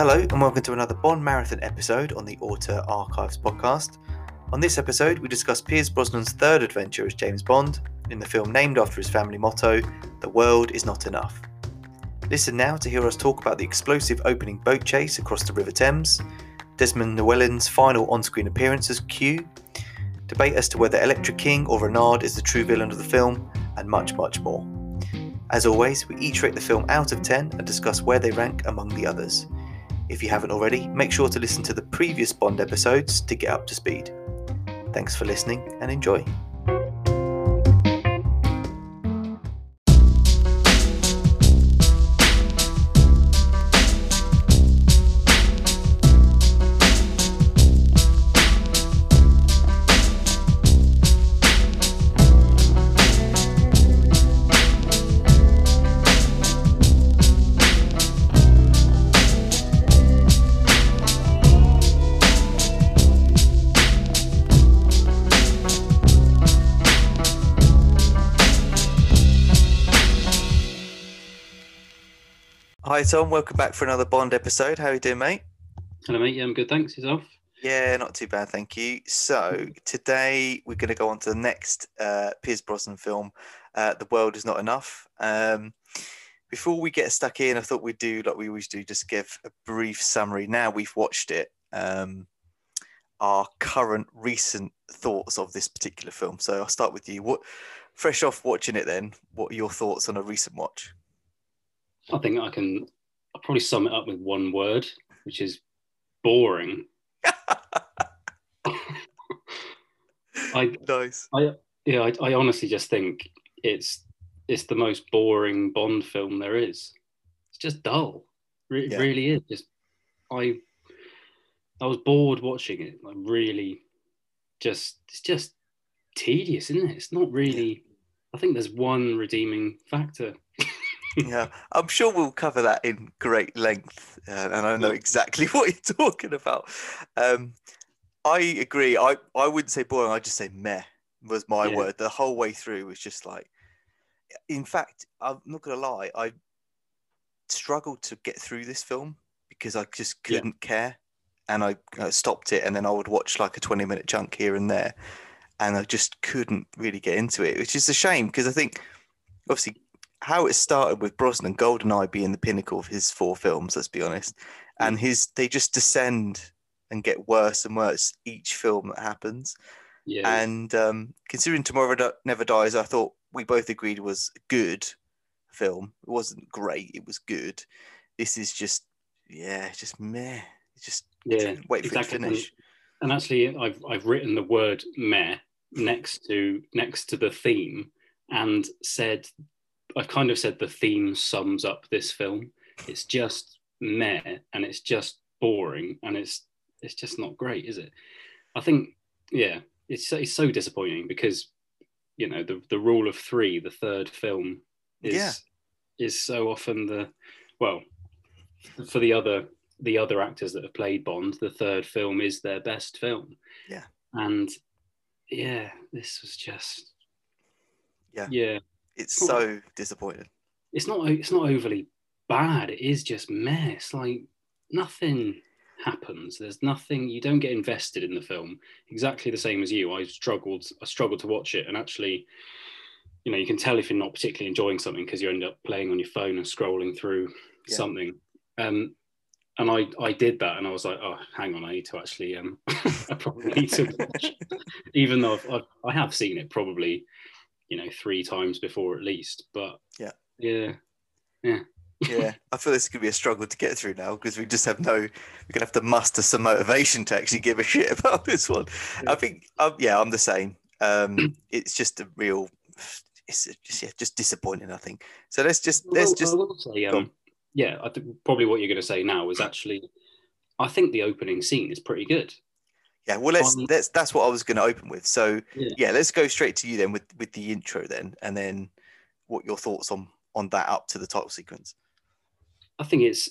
Hello, and welcome to another Bond Marathon episode on the Auteur Archives podcast. On this episode, we discuss Pierce Brosnan's third adventure as James Bond in the film named after his family motto, The World Is Not Enough. Listen now to hear us talk about the explosive opening boat chase across the River Thames, Desmond Llewellyn's final on screen appearance as Q, debate as to whether Elektra King or Renard is the true villain of the film, and much, much more. As always, we each rate the film out of 10 and discuss where they rank among the others. If you haven't already, make sure to listen to the previous Bond episodes to get up to speed. Thanks for listening and enjoy. Hi Tom, welcome back for another Bond episode. How are you doing, mate? Hello, mate. Yeah, I'm good. Thanks. Yourself? Yeah, not too bad, thank you. So today we're going to go on to the next uh, Pierce Brosnan film, uh, "The World Is Not Enough." Um, before we get stuck in, I thought we'd do like we always do, just give a brief summary. Now we've watched it, um, our current recent thoughts of this particular film. So I'll start with you. What, fresh off watching it, then, what are your thoughts on a recent watch? I think I can I'll probably sum it up with one word, which is boring. I nice. I yeah, I, I honestly just think it's it's the most boring Bond film there is. It's just dull. It Yeah. really is. Just I I was bored watching it. Like really just it's just tedious, isn't it? It's not really I think there's one redeeming factor. yeah, I'm sure we'll cover that in great length, uh, and I know exactly what you're talking about. Um, I agree. I, I wouldn't say boring. I'd just say meh was my Yeah. word. The whole way through was just like. In fact, I'm not gonna lie. I struggled to get through this film because I just couldn't care, and I uh, stopped it, and then I would watch like a 20 minute chunk here and there, and I just couldn't really get into it, which is a shame because I think obviously how it started with Brosnan, and GoldenEye being the pinnacle of his four films, let's be honest, and his they just descend and get worse and worse each film that happens. Yeah. And um, considering Tomorrow Never Dies, I thought we both agreed was a good film. It wasn't great, it was good. This is just, yeah, just meh. It's just yeah. wait for exactly. it to finish. And actually, I've I've written the word "meh" next to next to the theme, and said I kind of said the theme sums up this film. It's just meh, and it's just boring, and it's it's just not great, is it? I think, yeah, it's so- it's so disappointing because you know the the rule of three, the third film, is Yeah. is so often the well for the other the other actors that have played Bond, the third film is their best film. Yeah. And yeah, this was just Yeah. Yeah. It's so disappointing. It's not it's not overly bad. It is just mess. Like nothing happens. There's nothing you don't get invested in the film. Exactly the same as you. I struggled I struggled to watch it and actually you know, you can tell if you're not particularly enjoying something because you end up playing on your phone and scrolling through Yeah. something. Um, and I, I did that, and I was like, oh, hang on, I need to actually, um, I probably need to watch, even though I've, I've, I have seen it probably, you know, three times before at least. But Yeah. yeah, yeah, yeah, I feel this could be a struggle to get through now because we just have no. We're gonna have to muster some motivation to actually give a shit about this one. I think, um, yeah, I'm the same. Um, it's just a real. It's just yeah, just disappointing. I think. So let's just let's just say, um, yeah, I think probably what you're going to say now is actually, I think the opening scene is pretty good. Yeah. Well, let's um, let's that's what I was going to open with. So Yeah. yeah, let's go straight to you then with with the intro then, and then what your thoughts on on that up to the title sequence. I think it's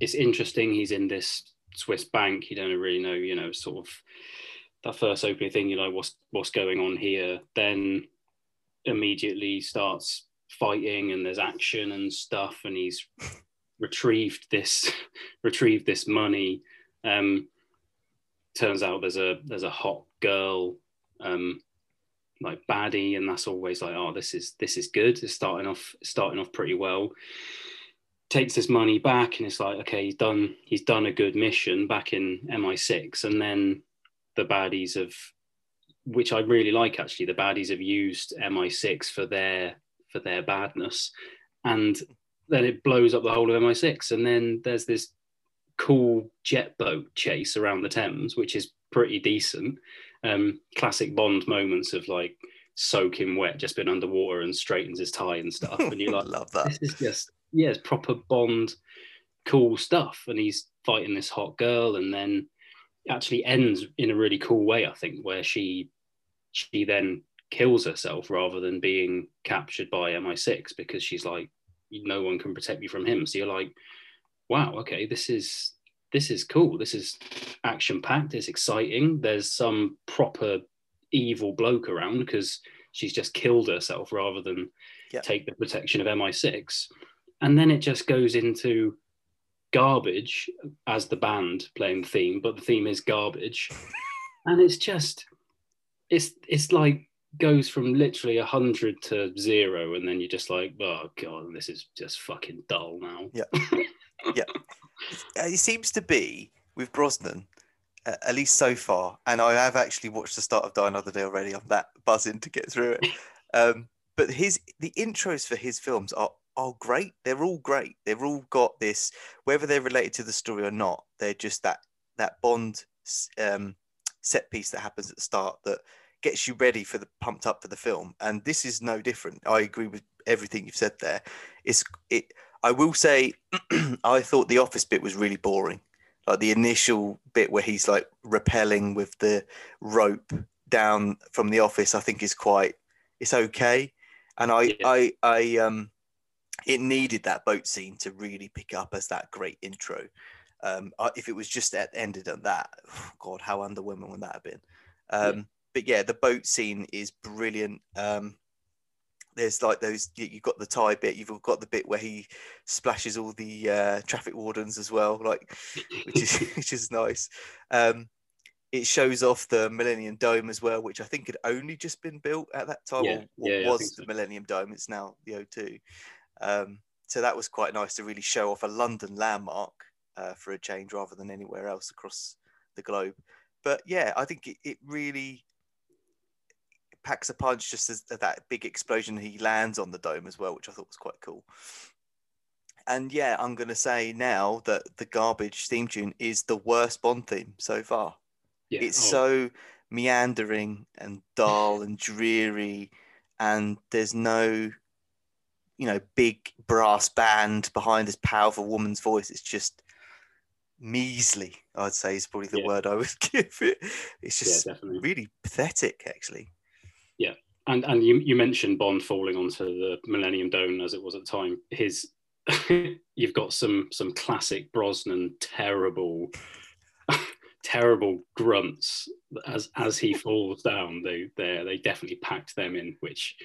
it's interesting. He's in this Swiss bank. You don't really know, you know, sort of that first opening thing. You know, what's what's going on here? Then immediately starts fighting and there's action and stuff, and he's retrieved this retrieved this money. Um, turns out there's a there's a hot girl um, like baddie, and that's always like, oh, this is this is good. It's starting off starting off pretty well. Takes this money back, and it's like, okay, he's done he's done a good mission back in MI6, and then the baddies have, which I really like actually, the baddies have used MI6 for their for their badness, and then it blows up the whole of MI6, and then there's this cool jet boat chase around the Thames, which is pretty decent um, classic Bond moments of like soaking wet, just been underwater and straightens his tie and stuff. And you're like, love that. This is just yeah, it's proper Bond, cool stuff. And he's fighting this hot girl, and then actually ends in a really cool way. I think where she she then kills herself rather than being captured by MI6 because she's like, no one can protect me from him. So you're like, wow, okay, this is this is cool. This is action packed. It's exciting. There's some proper evil bloke around because she's just killed herself rather than yep. take the protection of MI6. And then it just goes into garbage as the band playing the theme, but the theme is garbage. and it's just, it's it's like goes from literally a hundred to zero, and then you're just like, oh god, this is just fucking dull now. Yeah, yeah. It seems to be with Brosnan, uh, at least so far, and I have actually watched the start of Die Another Day already. I'm that buzzing to get through it. Um, but his the intros for his films are are great. They're all great. They've all got this, whether they're related to the story or not. They're just that that Bond um, set piece that happens at the start that gets you ready for the pumped up for the film. And this is no different. I agree with everything you've said there. It's it. I will say, I thought the office bit was really boring. Like the initial bit where he's like rappelling with the rope down from the office i think is quite it's okay. And i yeah. i i um it needed that boat scene to really pick up as that great intro. Um if it was just at ended at that oh god how underwhelming would that have been? Um yeah. but yeah the boat scene is brilliant. Um there's like those you've got the tie bit you've got the bit where he splashes all the uh, traffic wardens as well like which is which is nice. Um, it shows off the millennium dome as well which i think had only just been built at that time yeah, what yeah, was the so. millennium dome it's now the o2 um, so that was quite nice to really show off a london landmark uh, for a change rather than anywhere else across the globe. But yeah i think it, it really packs a punch just as uh, that big explosion he lands on the dome as well, which I thought was quite cool. And yeah, I'm going to say now that the garbage theme tune is the worst Bond theme so far. Yeah. It's oh. so meandering and dull and dreary, and there's no, you know, big brass band behind this powerful woman's voice. It's just measly, I'd say is probably the yeah. word I would give it. It's just yeah, really pathetic, actually. Yeah, and and you you mentioned Bond falling onto the Millennium Dome as it was at the time. His you've got some some classic Brosnan terrible terrible grunts as as he falls down. They they they definitely packed them in. Which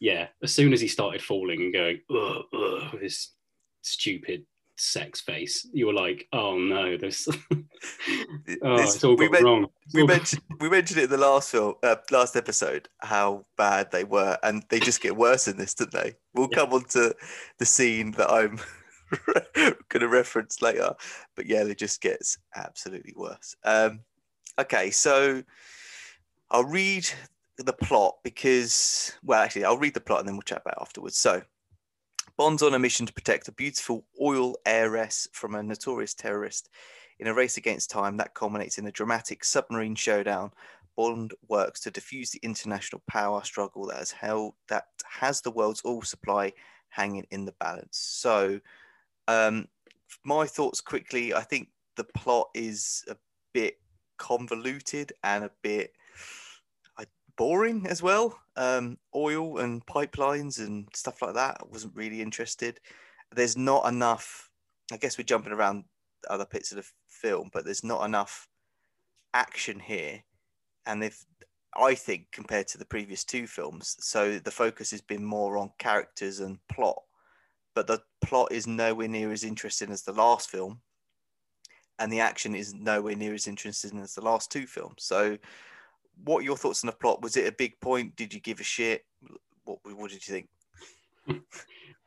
yeah, as soon as he started falling and going ugh, ugh, this stupid sex face, you were like, oh no, this, oh, this it's all we men- wrong. we mentioned we mentioned it in the last film, uh, last episode, how bad they were, and they just get worse in this, didn't they? We'll yeah. come on to the scene that I'm going to reference later, but yeah, it just gets absolutely worse. Um, okay, so I'll read the plot because, well, actually, I'll read the plot and then we'll chat about it afterwards. So. Bond's on a mission to protect a beautiful oil heiress from a notorious terrorist. In a race against time that culminates in a dramatic submarine showdown, Bond works to defuse the international power struggle that has held that has the world's oil supply hanging in the balance. So, um, my thoughts quickly. I think the plot is a bit convoluted and a bit boring as well. Um, oil and pipelines and stuff like that. I wasn't really interested. There's not enough. I guess we're jumping around other bits of the film, but there's not enough action here. And if I think compared to the previous two films, so the focus has been more on characters and plot. but the plot is nowhere near as interesting as the last film, and the action is nowhere near as interesting as the last two films. So, what are your thoughts on the plot? Was it a big point? Did you give a shit? What What did you think?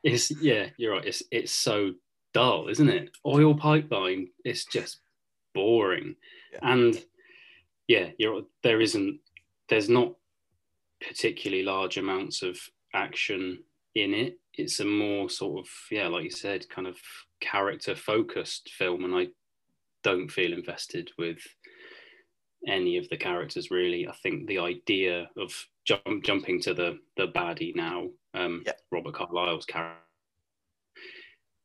It's yeah, you're right. It's it's so dull, isn't it? Oil pipeline. It's just boring, Yeah. and yeah, you're there isn't. There's not particularly large amounts of action in it. It's a more sort of yeah, like you said, kind of character focused film, and I don't feel invested with any of the characters really. I think the idea of jump, jumping to the the baddie now, um, Yeah. Robert Carlyle's character,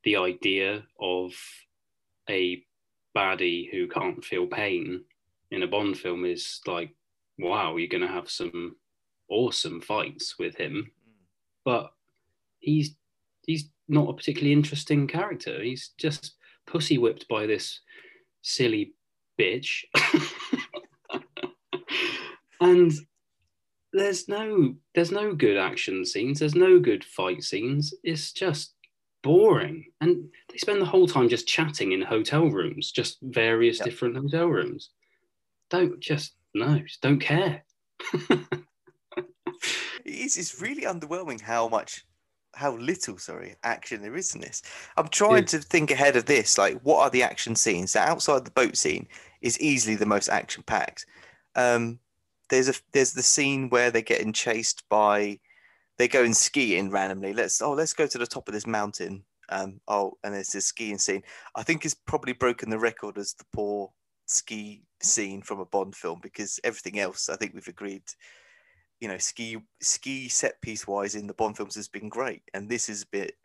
the idea of a baddie who can't feel pain in a Bond film is like, wow, you're going to have some awesome fights with him, but he's he's not a particularly interesting character. He's just pussy whipped by this silly bitch. and there's no there's no good action scenes, there's no good fight scenes. It's just boring. And they spend the whole time just chatting in hotel rooms, just various Yep. different hotel rooms. Don't just no, just don't care. It's, it's really underwhelming how much, how little, sorry, action there is in this. I'm trying Yeah. to think ahead of this. Like, what are the action scenes? So outside the boat scene is easily the most action packed. Um, there's a there's the scene where they're getting chased by, they go and skiing randomly. Let's oh let's go to the top of this mountain. Um, oh, and there's this skiing scene. I think it's probably broken the record as the poor ski scene from a Bond film because everything else I think we've agreed you know, ski ski set piece wise in the Bond films has been great, and this is a bit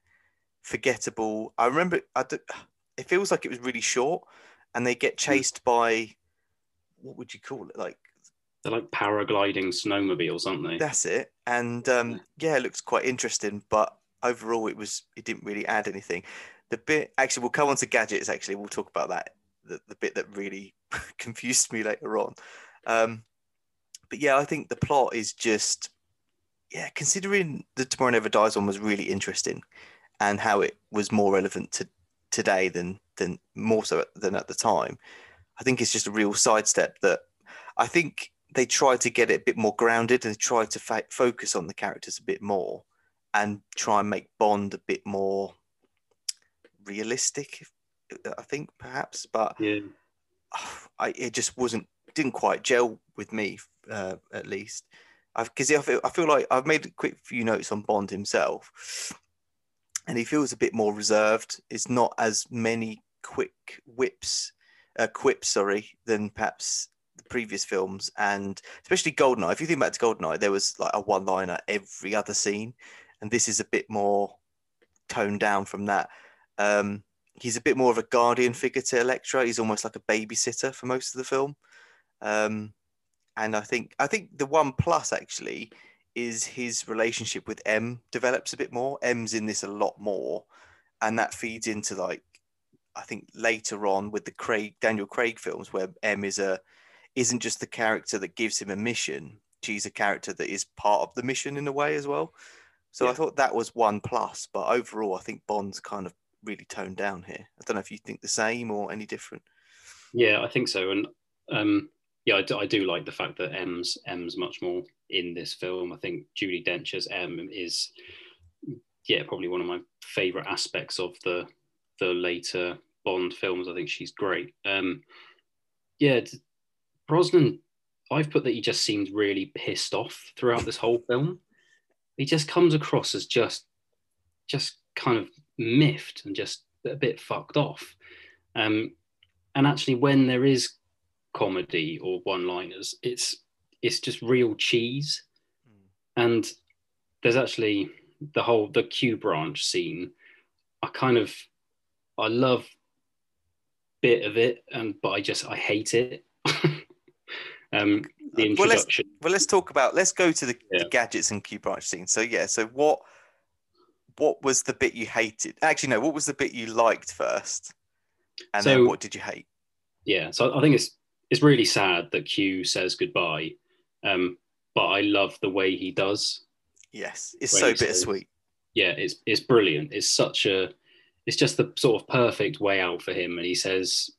forgettable. I remember I it feels like it was really short, and they get chased by what would you call it? Like They're like paragliding snowmobiles, aren't they? that's it, and um, yeah, it looks quite interesting, but overall it was it didn't really add anything. The bit actually, we'll come on to gadgets. Actually, we'll talk about that. The, the bit that really confused me later on. Um, but yeah, I think the plot is just yeah, considering the Tomorrow Never Dies one was really interesting, and how it was more relevant to today than than more so than at the time. I think it's just a real sidestep that I think they tried to get it a bit more grounded and try to fa- focus on the characters a bit more and try and make Bond a bit more realistic. I think perhaps, but Yeah. I it just wasn't didn't quite gel with me uh, at least. Because I feel, I feel like I've made a quick few notes on Bond himself, and he feels a bit more reserved. It's not as many quick whips, uh, quips, sorry, than perhaps the previous films, and especially Goldeneye. If you think back to Goldeneye, there was like a one-liner every other scene, and this is a bit more toned down from that. Um, he's a bit more of a guardian figure to Elektra. He's almost like a babysitter for most of the film. Um, and I think I think the one plus actually is his relationship with M develops a bit more. M's in this a lot more, and that feeds into like I think later on with the Craig Daniel Craig films where M is a isn't just the character that gives him a mission. She's a character that is part of the mission in a way as well. So I thought that was one plus, but overall I think Bond's kind of really toned down here. I don't know if you think the same or any different. Yeah, I think so. And um, yeah, I do, I do like the fact that M's M's much more in this film. I think Judi Dench's M is, yeah, probably one of my favorite aspects of the the later Bond films. I think she's great. Um, yeah, Brosnan. I've put that he just seems really pissed off throughout this whole film. He just comes across as just, just kind of miffed and just a bit fucked off. Um, and actually, when there is comedy or one-liners, it's it's just real cheese. And there's actually the whole the Q branch scene. I kind of I love bit of it, and but I just I hate it. um, the Well, let's well let's talk about let's go to the, Yeah. the gadgets and Q branch scene. So yeah, so what what was the bit you hated? Actually, no, what was the bit you liked first? And then what did you hate? yeah so i think it's it's really sad that q says goodbye um but i love the way he does Yes, it's so he says- bittersweet. yeah, it's it's brilliant. It's such a, it's just the sort of perfect way out for him. And he says,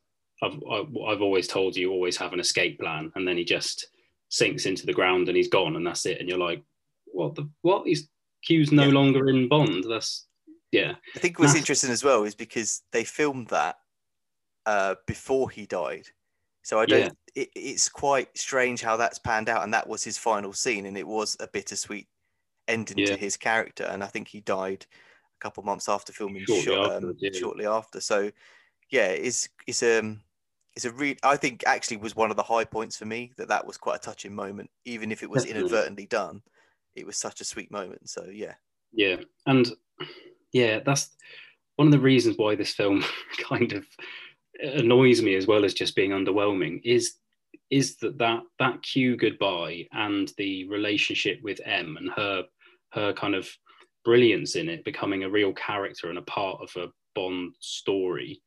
"I've I've always told you always have an escape plan," and then he just sinks into the ground and he's gone, and that's it. And you're like, "What the what? He's Q's no Yeah. longer in Bond." That's yeah, I think what's Mass- interesting as well is because they filmed that uh, before he died. So I don't. Yeah. It, it's quite strange how that's panned out, and that was his final scene, and it was a bittersweet ending Yeah. to his character. And I think he died a couple months after filming Shortly short- um, shortly after. So yeah, it's it's um it's a real. I think actually was one of the high points for me that that was quite a touching moment, even if it was Definitely. inadvertently done. It was such a sweet moment. So yeah, Yeah, and yeah, that's one of the reasons why this film kind of annoys me as well as just being underwhelming is is that that that Q goodbye and the relationship with M and her her kind of brilliance in it becoming a real character and a part of a Bond story.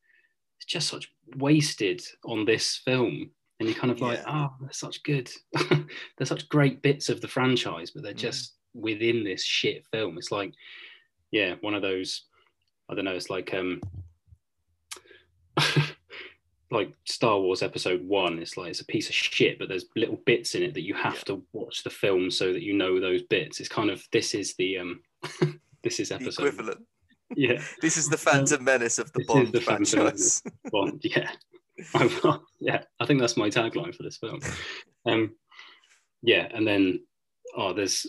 It's just such wasted on this film. And you're kind of like, oh, they're such good, they're such great bits of the franchise, but they're Mm. just within this shit film. It's like, yeah, one of those. I don't know. It's like um, like Star Wars Episode One. It's like it's a piece of shit, but there's little bits in it that you have Yeah. to watch the film so that you know those bits. It's kind of this is the um, this is the episode. equivalent. Yeah, This is the Phantom Menace of the this Bond the franchise. Bond. Yeah, yeah. I think that's my tagline for this film. Um, yeah, and then oh, there's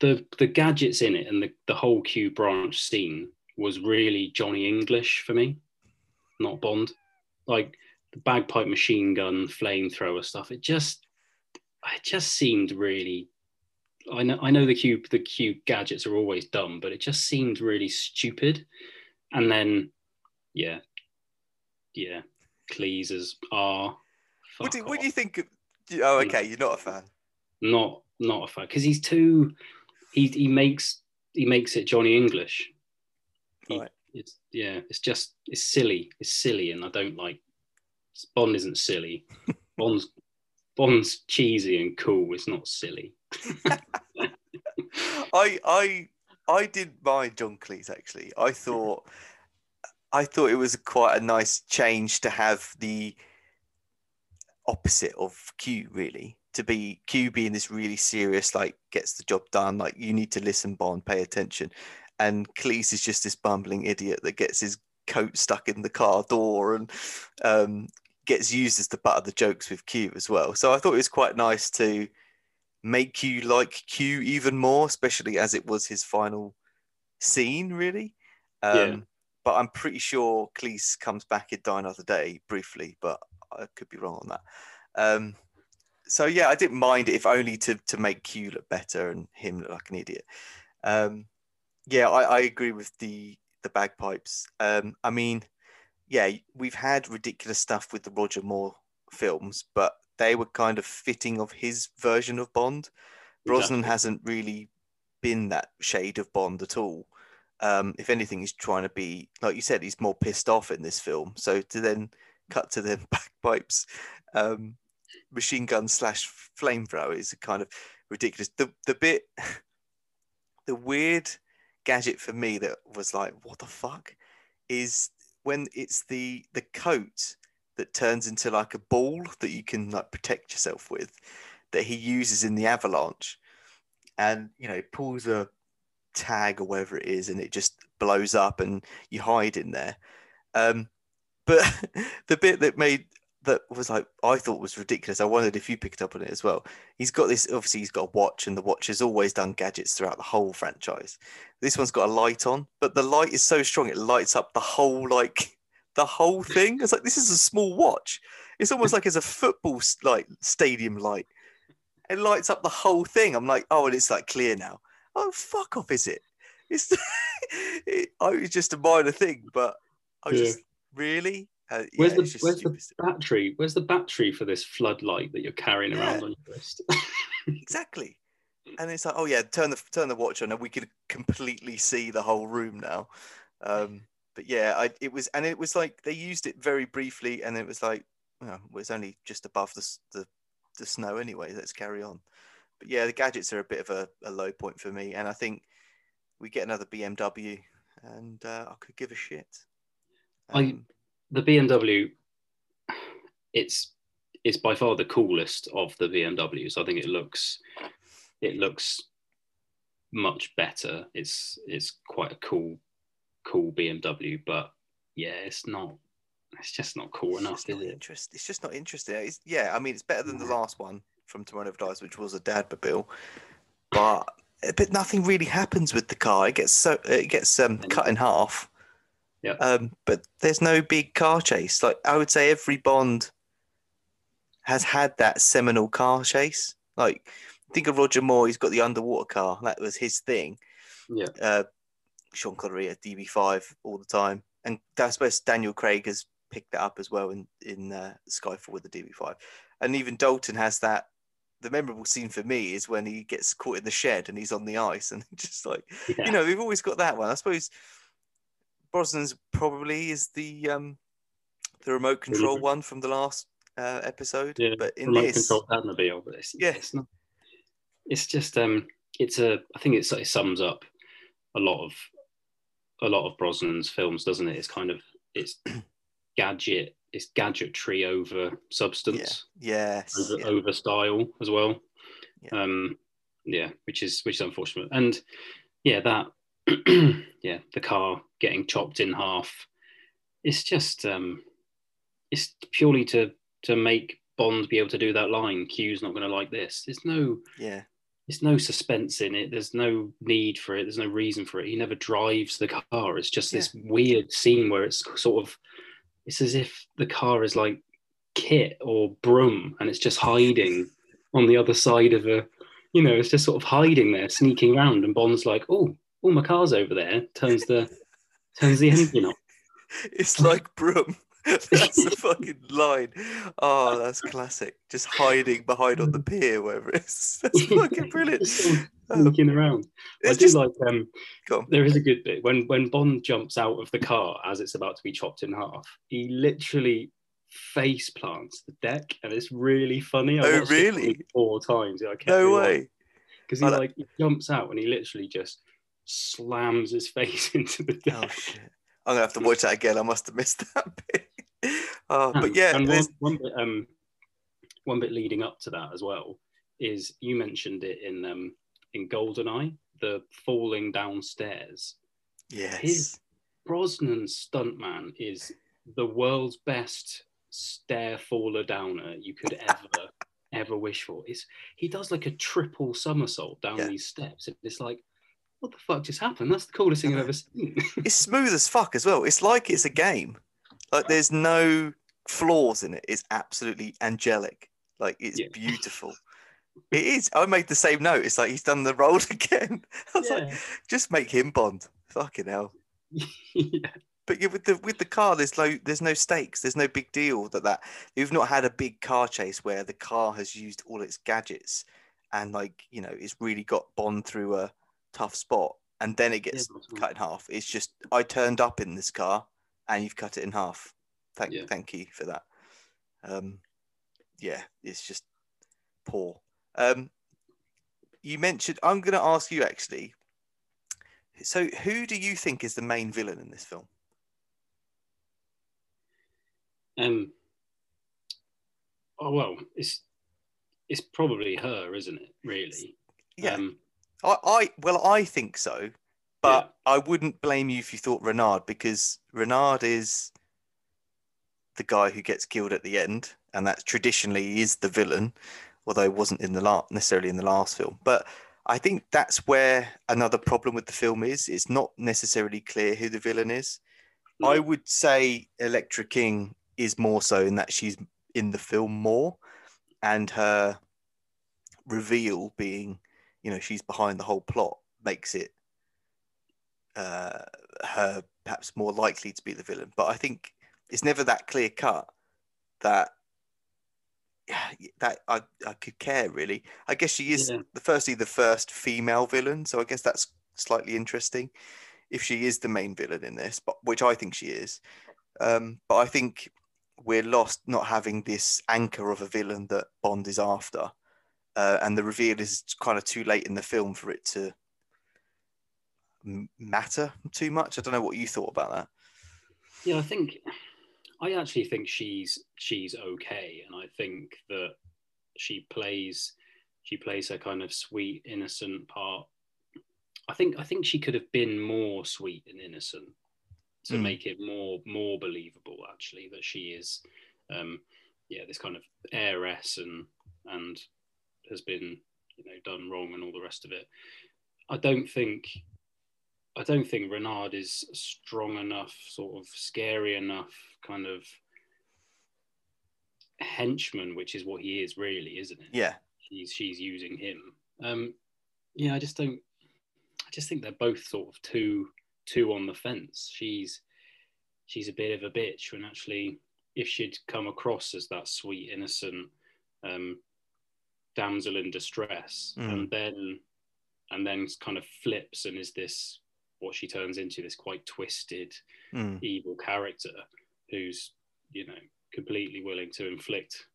the the gadgets in it and the the whole Q branch scene was really Johnny English for me, not Bond. Like the bagpipe machine gun, flamethrower stuff. It just it just seemed really. I know I know the cube the cube gadgets are always dumb, but it just seemed really stupid. And then, yeah, yeah, Cleese as R. What do, what do you think? Oh, hmm. okay, you're not a fan. not not a fan because he's too he he makes he makes it Johnny English. He- Right. It's yeah, it's just it's silly. It's silly, and I don't like Bond. Isn't silly. Bond's Bond's cheesy and cool. It's not silly. I I I mind John Cleese actually. I thought I thought it was quite a nice change to have the opposite of Q really to be Q being this really serious like gets the job done like you need to listen Bond pay attention and Cleese is just this bumbling idiot that gets his coat stuck in the car door and um, gets used as the butt of the jokes with Q as well. So I thought it was quite nice to make you like Q even more, especially as it was his final scene, really. Um, Yeah. But I'm pretty sure Cleese comes back in Die Another Day briefly, but I could be wrong on that. Um, so yeah, I didn't mind it if only to to make Q look better and him look like an idiot. Um, yeah, I, I agree with the the bagpipes. Um, I mean, yeah, we've had ridiculous stuff with the Roger Moore films, but they were kind of fitting of his version of Bond. Brosnan Exactly. hasn't really been that shade of Bond at all. Um, if anything, he's trying to be, like you said, he's more pissed off in this film. So to then cut to the bagpipes, um, machine gun slash flamethrower is kind of ridiculous. The the bit, the weird gadget for me that was like, what the fuck, is when it's the the coat that turns into like a ball that you can like protect yourself with that he uses in the avalanche. And you know pulls a tag or whatever it is and it just blows up and you hide in there. Um but the bit that made that was like i thought was ridiculous i wondered if you picked up on it as well. He's got this obviously he's got a watch and the watch has always done gadgets throughout the whole franchise. This one's got a light on but the light is so strong it lights up the whole like the whole thing? It's like this is a small watch. It's almost like it's a football like stadium light. It lights up the whole thing. I'm like oh and it's like clear now. Oh fuck off is it? It's it, oh, it's just a minor thing but i Yeah. just really? Uh, Where's yeah, the where's the battery? Where's the battery for this floodlight that you're carrying around on your wrist? exactly. And it's like oh yeah turn the turn the watch on and we could completely see the whole room now. Um but yeah i it was and it was like they used it very briefly and it was like know, it was only just above the, the the snow anyway let's carry on but yeah the gadgets are a bit of a, a low point for me and i think we get another BMW, and uh, I could give a shit. I- Um, The BMW, it's it's by far the coolest of the BMWs. I think it looks it looks much better. It's it's quite a cool cool BMW, but yeah, it's not. It's just not cool it's enough, just is not it? interest- It's just not interesting. It's, yeah, I mean, it's better than the last one from Tomorrow Never Dies, which was a Dadmobile, bill, but but nothing really happens with the car. It gets so it gets um, cut in half. Yeah. Um, but there's no big car chase. Like I would say, every Bond has had that seminal car chase. Like think of Roger Moore. He's got the underwater car. That was his thing. Yeah. Uh, Sean Connery at DB5 all the time, and I suppose Daniel Craig has picked that up as well in in uh, Skyfall with the DB5, and even Dalton has that. The memorable scene for me is when he gets caught in the shed and he's on the ice, and just like Yeah. you know, we've always got that one. I suppose Brosnan's probably is the um the remote control Remote. one from the last uh, episode, yeah, but in remote this, control Batmobile, but it's, Yeah. it's not. It's just um, it's a. I think it sums up a lot of a lot of Brosnan's films, doesn't it? It's kind of it's gadget, it's gadgetry over substance, yes, over, yeah. over style as well. Yeah. Um, yeah, which is which is unfortunate, and yeah, that yeah, the car getting chopped in half. It's just um, it's purely to to make Bond be able to do that line. Q's not going to like this. There's no yeah, there's no suspense in it. There's no need for it. There's no reason for it. He never drives the car. It's just this weird scene where it's sort of it's as if the car is like KITT or Brum and it's just hiding on the other side of a you know, it's just sort of hiding there, sneaking around, and Bond's like, Oh, oh my car's over there, turns the turns the engine off. it's like Brum. that's the fucking line. Oh, that's classic. Just hiding behind on the pier, wherever it is. That's fucking brilliant. Sort of Um, around. I do just like um there is a good bit when when Bond jumps out of the car as it's about to be chopped in half. He literally face plants the deck, and it's really funny. I Oh, really? Four times. I No way. Because he like- like he jumps out and he literally just slams his face into the deck. Oh shit! I'm gonna have to watch that again. I must have missed that bit. Oh, but yeah, and one, one bit um one bit leading up to that as well is you mentioned it in um in Goldeneye, the falling downstairs. yes, his- Brosnan's stuntman is the world's best stair faller downer you could ever ever wish for. It's he does like a triple somersault down Yeah. these steps, and it's like, what the fuck just happened? That's the coolest thing I've ever seen. it's smooth as fuck as well. It's like it's a game. Like there's no flaws in. It's absolutely angelic. Like it's Yeah. beautiful. It is. I made the same note. It's like he's done the role again. I was like, just make him Bond. Fucking hell. yeah. But yeah, with the with the car, there's no there's no stakes. There's no big deal that that you've not had a big car chase where the car has used all its gadgets and like you know it's really got Bond through a tough spot and then it gets Yeah, cut in half. It's just I turned up in this car and you've cut it in half. Thank Yeah. thank you for that. Um, yeah, it's just poor. Um, you mentioned I'm going to ask you actually. So, who do you think is the main villain in this film? Um. Oh well, it's it's probably her, isn't it? Really. Yeah, Um, I, I well, I think so, but I wouldn't blame you if you thought Renard because Renard is the guy who gets killed at the end, and that traditionally is the villain, although it wasn't in the la- necessarily in the last film. But I think that's where another problem with the film is. It's not necessarily clear who the villain is. No. I would say Elektra King is more so in that she's in the film more, and her reveal being, you know, she's behind the whole plot makes it uh, her perhaps more likely to be the villain. But I think it's never that clear cut that that I, I could care really. I guess she is Yeah. the firstly the first female villain, so I guess that's slightly interesting if she is the main villain in this, but which I think she is. Um, but I think we're lost not having this anchor of a villain that Bond is after, uh, and the reveal is kind of too late in the film for it to m- matter too much. I don't know what you thought about that. Yeah, I think I actually think she's she's okay, and I think that she plays she plays her kind of sweet innocent part. I think I think she could have been more sweet and innocent to Mm. make it more more believable actually that she is um yeah this kind of heiress and and has been you know done wrong and all the rest of it i don't think i don't think renard is strong enough sort of scary enough kind of henchman which is what he is really isn't it Yeah, she's she's using him. Um, yeah, I just don't. I just think they're both sort of too too on the fence. She's she's a bit of a bitch when actually, if she'd come across as that sweet, innocent um, damsel in distress, Mm. and then and then kind of flips and is this what she turns into this quite twisted Mm. evil character who's you know completely willing to inflict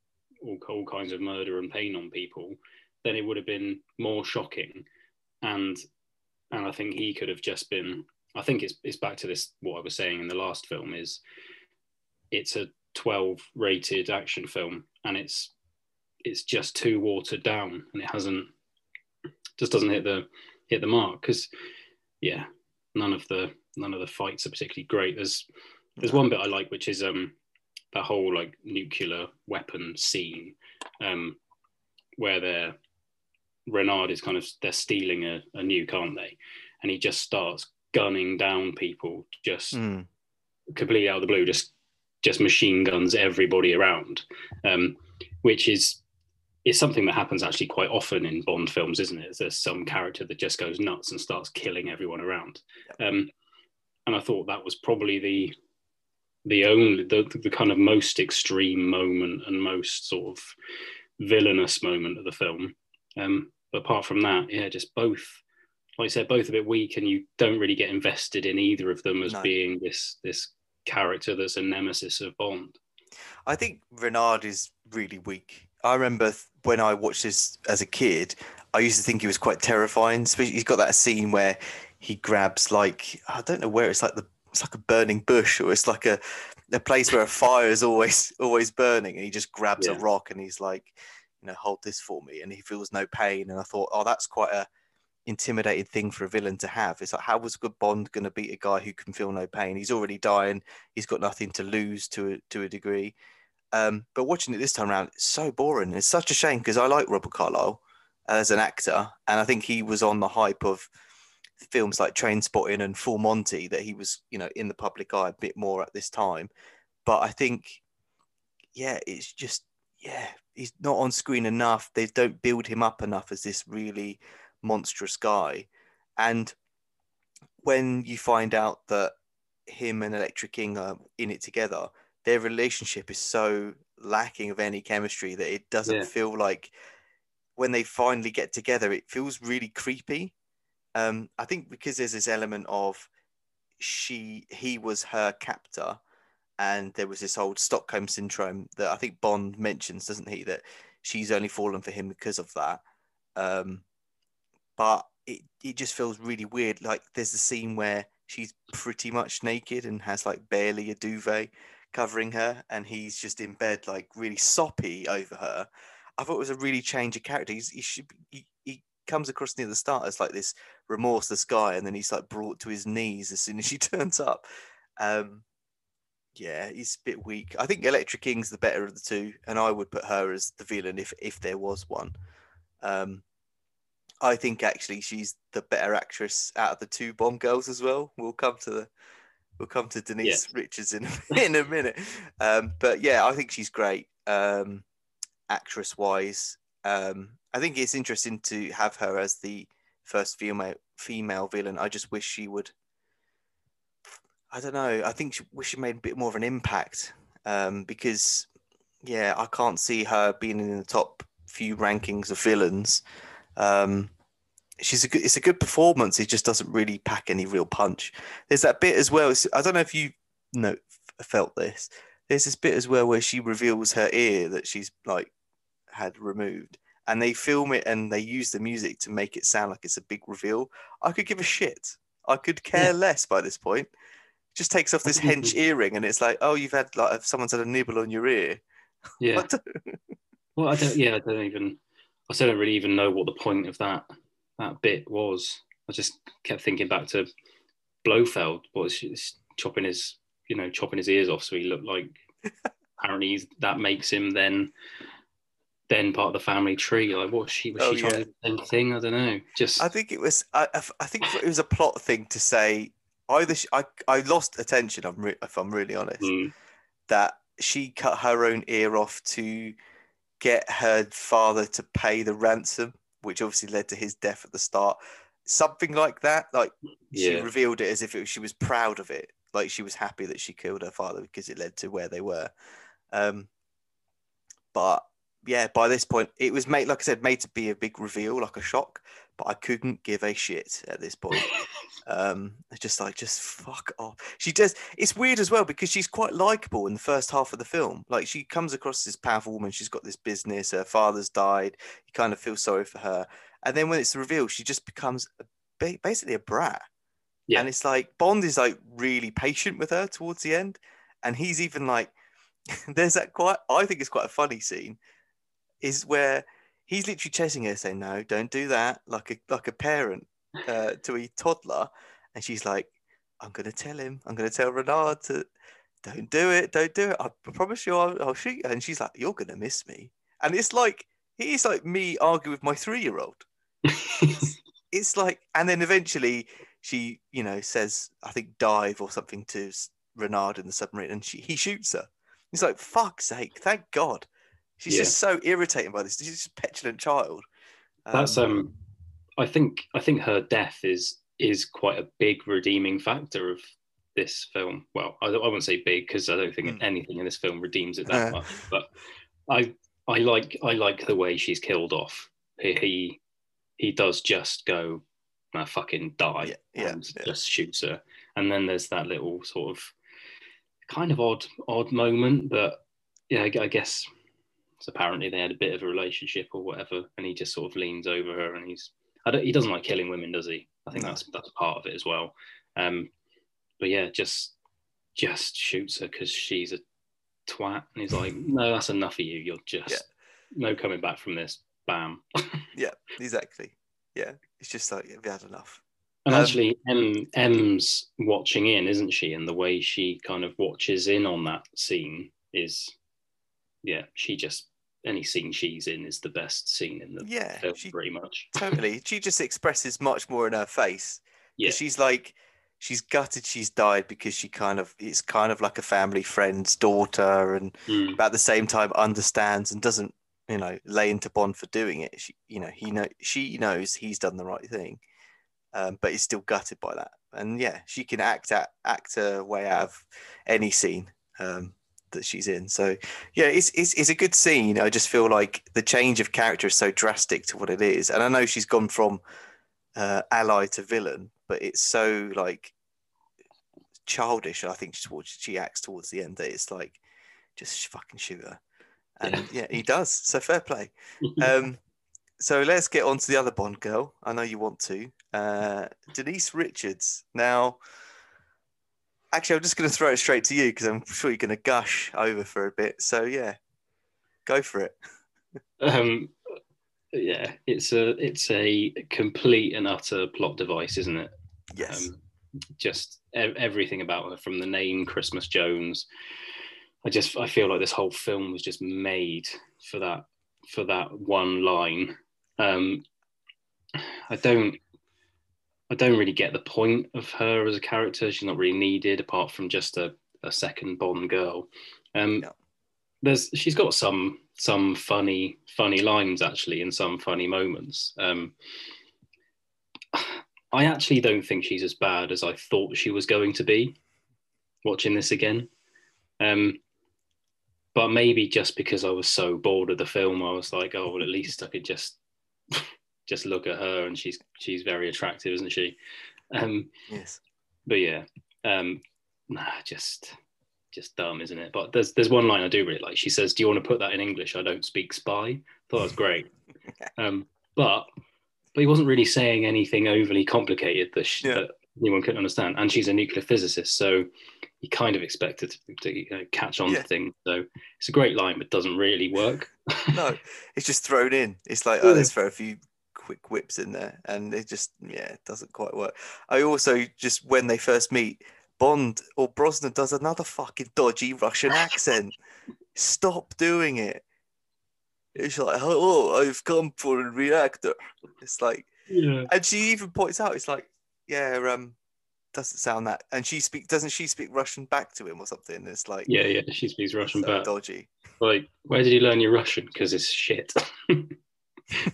all, all kinds of murder and pain on people then it would have been more shocking. And and i think he could have just been i think it's it's back to this what i was saying in the last film is it's a 12 rated action film and it's it's just too watered down and it hasn't just doesn't hit the hit the mark because yeah none of the none of the fights are particularly great. There's there's one bit i like which is um that whole like nuclear weapon scene um where they're renard is kind of they're stealing a, a nuke aren't they and he just starts gunning down people just Mm. completely out of the blue, just just machine guns everybody around, um, which is is something that happens actually quite often in Bond films, isn't it? There's some character that just goes nuts and starts killing everyone around, um, and I thought that was probably the the only the, the kind of most extreme moment and most sort of villainous moment of the film. Um, but apart from that, yeah, just both like I said, both a bit weak, and you don't really get invested in either of them as No. being this this character that's a nemesis of Bond. I think Renard is really weak. I remember when I watched this as a kid, I used to think he was quite terrifying. Especially he's got that scene where he grabs like I don't know where it's like the it's like a burning bush or it's like a a place where a fire is always always burning, and he just grabs a rock and he's like, you know, hold this for me, and he feels no pain. And I thought, oh, that's quite a intimidating thing for a villain to have. It's like, how was good Bond going to beat a guy who can feel no pain? He's already dying. He's got nothing to lose to a, to a degree. Um, but watching it this time around, it's so boring. It's such a shame because I like Robert Carlyle as an actor, and I think he was on the hype of films like Trainspotting and Full Monty that he was, you know, in the public eye a bit more at this time. But I think, yeah, it's just, yeah, he's not on screen enough. They don't build him up enough as this really monstrous guy. And when you find out that him and Elektra King are in it together, their relationship is so lacking of any chemistry that it doesn't Yeah. feel like when they finally get together, it feels really creepy. Um, I think because there's this element of she, he was her captor, and there was this old Stockholm syndrome that I think Bond mentions, doesn't he? That she's only fallen for him because of that. Um, but it, it just feels really weird. Like there's a scene where she's pretty much naked and has like barely a duvet covering her, and he's just in bed, like really soppy over her. I thought it was a really change of character. He's, he should be, comes across near the start as like this remorseless guy, and then he's like brought to his knees as soon as she turns up. Um, yeah, he's a bit weak. I think Elektra King's the better of the two, and I would put her as the villain if if there was one. Um, I think actually she's the better actress out of the two Bond girls as well. We'll come to the we'll come to Denise Richards in in a minute. Um, but yeah, I think she's great, um, actress wise. Um, I think it's interesting to have her as the first female female villain. I just wish she would. I don't know. I think she wish she made a bit more of an impact um, because, yeah, I can't see her being in the top few rankings of villains. Um, she's a good, it's a good performance. It just doesn't really pack any real punch. There's that bit as well. I don't know if you know felt this. There's this bit as well where she reveals her ear that she's like had removed, and they film it and they use the music to make it sound like it's a big reveal. I could give a shit. I could care less by this point. Just takes off this hench earring, and it's like, oh, you've had like someone's had a nibble on your ear. Yeah. What Well, I don't. Yeah, I don't even. I still don't really even know what the point of that that bit was. I just kept thinking back to Blofeld. Was chopping his, you know, chopping his ears off, so he looked like. apparently, that makes him then, then part of the family tree. Like, what she was Oh, she trying yeah. to do the same thing? I don't know. Just I think it was. I, I- think it was a plot thing to say either. She, I I lost attention. I'm re- if I'm really honest. mm, that she cut her own ear off to get her father to pay the ransom, which obviously led to his death at the start. Something like that. Like she Yeah. revealed it as if it, she was proud of it. Like she was happy that she killed her father because it led to where they were. Um, but yeah, by this point, it was made, like I said, made to be a big reveal, like a shock. But I couldn't give a shit at this point. Um, it's just like, just fuck off. She does. It's weird as well because she's quite likable in the first half of the film. Like she comes across this powerful woman. She's got this business. Her father's died. You kind of feel sorry for her. And then when it's revealed, she just becomes a, basically a brat. Yeah. And it's like Bond is like really patient with her towards the end, and he's even like, there's that quite. I think it's quite a funny scene, is where he's literally chasing her, saying, "No, don't do that," like a like a parent uh, to a toddler, and she's like, "I'm gonna tell him. I'm gonna tell Renard to don't do it. Don't do it. I promise you, I'll, I'll shoot you." And she's like, "You're gonna miss me." And it's like it's like me arguing with my three year old. It's like, and then eventually she, you know, says, "I think dive or something to Renard in the submarine," and she he shoots her. He's like, "Fuck's sake! Thank God." She's Yeah. just so irritating by this. She's just a petulant child. That's um, I think I think her death is is quite a big redeeming factor of this film. Well, I, I wouldn't say big because I don't think Hmm. anything in this film redeems it that Uh. much. But I I like I like the way she's killed off. He he, he does just go, "Nah, fucking die, Yeah, yeah, and yeah. just shoots her. And then there's that little sort of kind of odd odd moment, but yeah, I, I guess so apparently they had a bit of a relationship or whatever, and he just sort of leans over her and he's I don't, he doesn't like killing women, does he? I think that's that's part of it as well. Um, but yeah, just just shoots her because she's a twat, and he's like, "No, that's enough of you. You're just Yeah. no coming back from this." Bam. yeah, exactly. Yeah, it's just like we've had enough. And Um, actually, M M's watching in, isn't she? And the way she kind of watches in on that scene is, yeah, she just any scene she's in is the best scene in the Yeah, film, she pretty much. totally. She just expresses much more in her face. Yeah, she's like, she's gutted she's died because she kind of it's kind of like a family friend's daughter, and Mm, at the same time understands and doesn't, you know, lay into Bond for doing it. She, you know, he know she knows he's done the right thing, um, but is still gutted by that. And yeah, she can act at act her way out of any scene um, that she's in. So yeah, it's, it's it's a good scene. I just feel like the change of character is so drastic to what it is, and I know she's gone from uh, ally to villain, but it's so like childish. I think towards she acts towards the end that it's like just fucking shoot her, and yeah, he does. So fair play. Um, so let's get on to the other Bond girl. I know you want to. Uh, Denise Richards. Now, actually, I'm just going to throw it straight to you because I'm sure you're going to gush over for a bit. So yeah, go for it. um, yeah, it's a it's a complete and utter plot device, isn't it? Yes. Um, just e- everything about her, from the name Christmas Jones. I just I feel like this whole film was just made for that for that one line. Um, I don't I don't really get the point of her as a character. She's not really needed apart from just a, a second Bond girl. Um, Yeah. There's she's got some some funny funny lines actually in some funny moments. Um, I actually don't think she's as bad as I thought she was going to be. Watching this again, um, but maybe just because I was so bored of the film, I was like, oh well, at least I could just just look at her, and she's she's very attractive, isn't she? Um, yes. but yeah, um, nah, just just dumb, isn't it? But there's there's one line I do really like. She says, "Do you want to put that in English? I don't speak spy." Thought that was great. um, but but he wasn't really saying anything overly complicated that, sh- Yeah. that anyone couldn't understand. And she's a nuclear physicist, so you kind of expect her to, to you know, catch on Yeah. to things. So it's a great line, but doesn't really work. no, it's just thrown in. It's like, oh, throw a few quick whips in there, and it just, yeah, it doesn't quite work. I also just when they first meet, Bond or Brosnan does another fucking dodgy Russian accent. Stop doing it. It's like, oh, I've come for a reactor. It's like, yeah. and she even points out, it's like, yeah, um, doesn't sound that. And she speak, doesn't she speak Russian back to him or something? It's like, Yeah, yeah. She speaks Russian, so but dodgy. like, where did you learn your Russian? Because it's shit.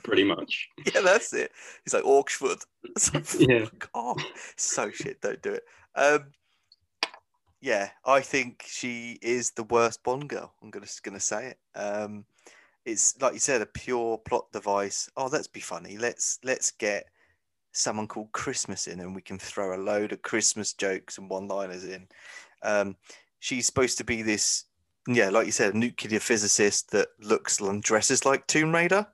Pretty much. Yeah, that's it. He's like Oxford. Like, Yeah. off. So shit, don't do it. Um, yeah, I think she is the worst Bond girl. I'm gonna gonna say it. Um, it's like you said, a pure plot device. Oh, let's be funny. Let's let's get someone called Christmas in, and we can throw a load of Christmas jokes and one-liners in. Um, she's supposed to be this, yeah, like you said, a nuclear physicist that looks and dresses like Tomb Raider.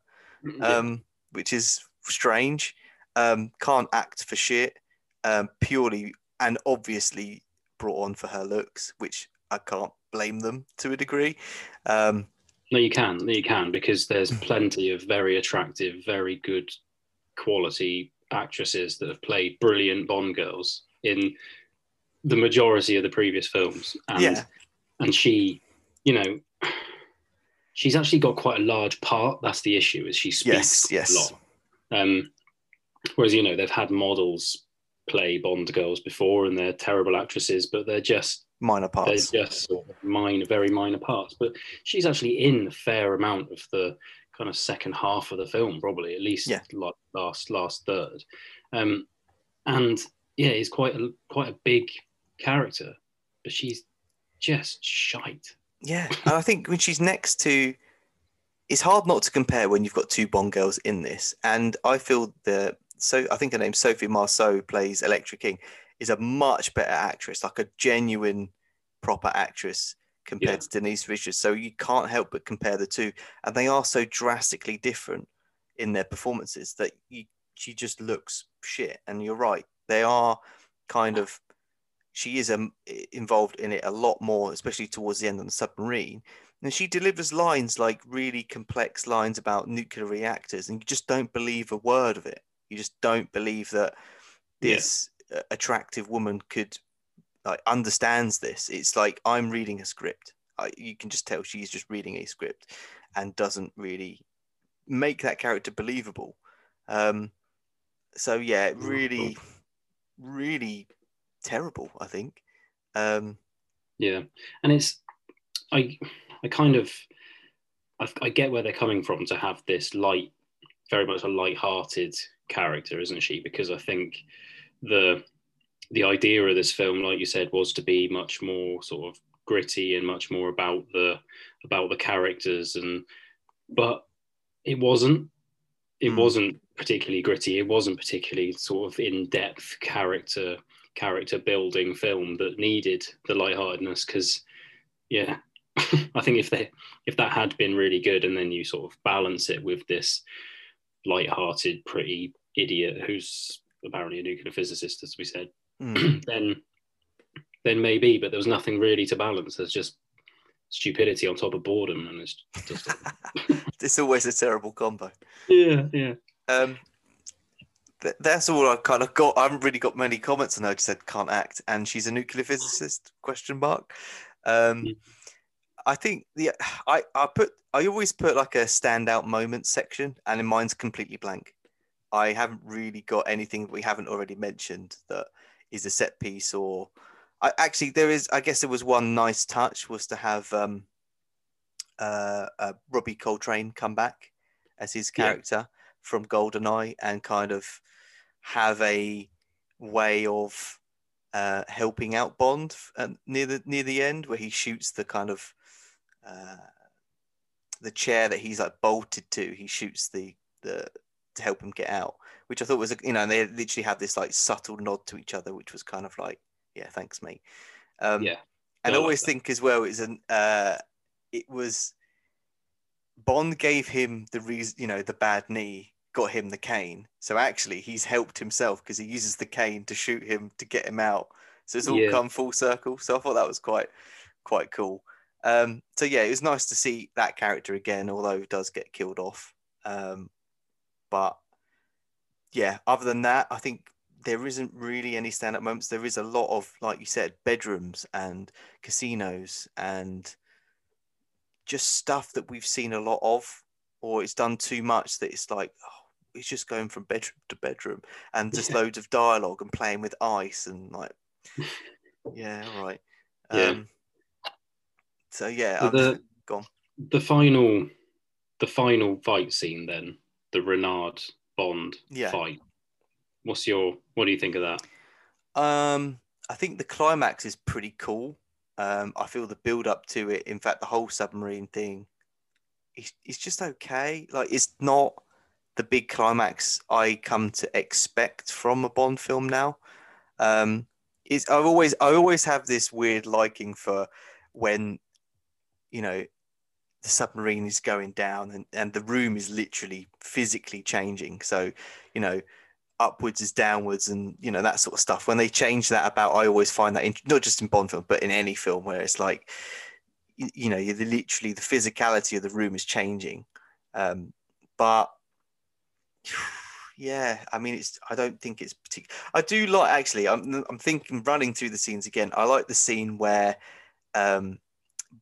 um, which is strange. Um, can't act for shit, um, purely and obviously brought on for her looks, which I can't blame them to a degree. Um, No, you can. You can because there's plenty of very attractive, very good quality actresses that have played brilliant Bond girls in the majority of the previous films. And, Yeah. And she, you know, she's actually got quite a large part. That's the issue. Is she speaks Yes, yes. a lot. Um, whereas you know they've had models play Bond girls before, and they're terrible actresses, but they're just minor parts. they're just sort of minor, very minor parts. But she's actually in a fair amount of the kind of second half of the film, probably at least Yeah. like last last third. Um, and yeah, he's quite a quite a big character, but she's just shite. Yeah, and I think when she's next to, it's hard not to compare when you've got two Bond girls in this. And I feel the so I think her name Sophie Marceau plays Elektra King is a much better actress, like a genuine, proper actress compared Yeah. to Denise Richards. So you can't help but compare the two, and they are so drastically different in their performances that you she just looks shit. And you're right, they are kind of. She is um, involved in it a lot more, especially towards the end on the submarine. And she delivers lines like really complex lines about nuclear reactors, and you just don't believe a word of it. You just don't believe that this uh, attractive woman could like understands this. It's like I'm reading a script. I, you can just tell she's just reading a script and doesn't really make that character believable. Um, so yeah, really, really terrible. I think. Um, Yeah, and it's I I kind of I, I get where they're coming from to have this light, very much a light-hearted character, isn't she? Because I think the the idea of this film, like you said, was to be much more sort of gritty and much more about the about the characters and but it wasn't it Mm. wasn't particularly gritty it wasn't particularly sort of in-depth character character building film that needed the lightheartedness because yeah i think if they if that had been really good and then you sort of balance it with this light-hearted pretty idiot who's apparently a nuclear physicist as we said mm, then then maybe but there was nothing really to balance. There's just stupidity on top of boredom and it's just it's always a terrible combo. yeah yeah. Um, th- that's all I've kind of got. I haven't really got many comments on her. I just said can't act, and she's a nuclear physicist? Question mark. Um, Yeah. I think the I I put I always put like a standout moment section, and in mine's completely blank. I haven't really got anything we haven't already mentioned that is a set piece or. I actually there is. I guess there was one nice touch was to have um, uh, uh, Robbie Coltrane come back as his Yeah. character from Goldeneye and kind of have a way of uh, helping out Bond uh, near the near the end, where he shoots the kind of uh, the chair that he's like bolted to. He shoots the the to help him get out, which I thought was you know and they literally have this like subtle nod to each other, which was kind of like yeah, thanks mate. Um, yeah and I I like always think as well is an uh, it was Bond gave him the reason, you know, the bad knee. Got him the cane. So actually, he's helped himself because he uses the cane to shoot him to get him out. So it's all Yeah. come full circle. So I thought that was quite quite cool. Um, so yeah, it was nice to see that character again, although he does get killed off. Um, but yeah, other than that, I think there isn't really any stand-up moments. There is a lot of, like you said, bedrooms and casinos and just stuff that we've seen a lot of, or it's done too much that it's like, oh, it's just going from bedroom to bedroom and just Yeah. loads of dialogue and playing with ice and like, yeah, right. Yeah. Um, so yeah, So the go on. the final the final fight scene then the Renard Bond Yeah. fight. What's your what do you think of that? Um, I think the climax is pretty cool. Um, I feel the build up to it. In fact, the whole submarine thing, is is just okay. Like it's not the big climax I come to expect from a Bond film now. Um, is I've always I always have this weird liking for when, you know, the submarine is going down and, and the room is literally physically changing. So, you know, upwards is downwards and you know that sort of stuff when they change that about i always find that in, not just in bond film but in any film where it's like you, you know you're the, literally the physicality of the room is changing um but yeah i mean it's i don't think it's particular i do like actually i'm i'm thinking running through the scenes again i like the scene where um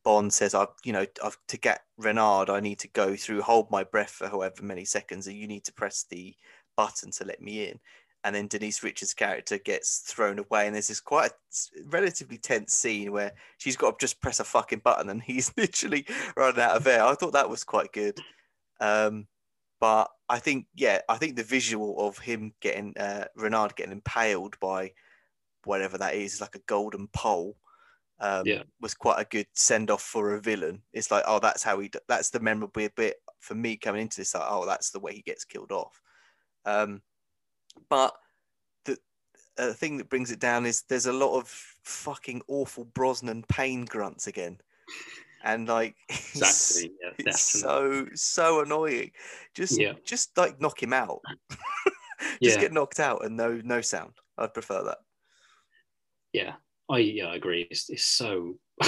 bond says i you know I've, to get renard i need to go through hold my breath for however many seconds and you need to press the button to let me in. And then Denise Richards' character gets thrown away, and there's this quite a relatively tense scene where she's got to just press a fucking button, and he's literally running out of air. I thought that was quite good. Um, but I think, yeah, I think the visual of him getting uh, Renard getting impaled by whatever that is, like a golden pole, um, Yeah. was quite a good send off for a villain. It's like, oh, that's how he. d- That's the memorable bit for me coming into this. Like, oh, that's the way he gets killed off. Um, but the uh, thing that brings it down is there's a lot of fucking awful Brosnan pain grunts again, and like Exactly. Yeah, it's so so annoying. Just Yeah. just like knock him out. just Yeah. get knocked out and no no sound. I'd prefer that. Yeah, I yeah I agree. It's, it's so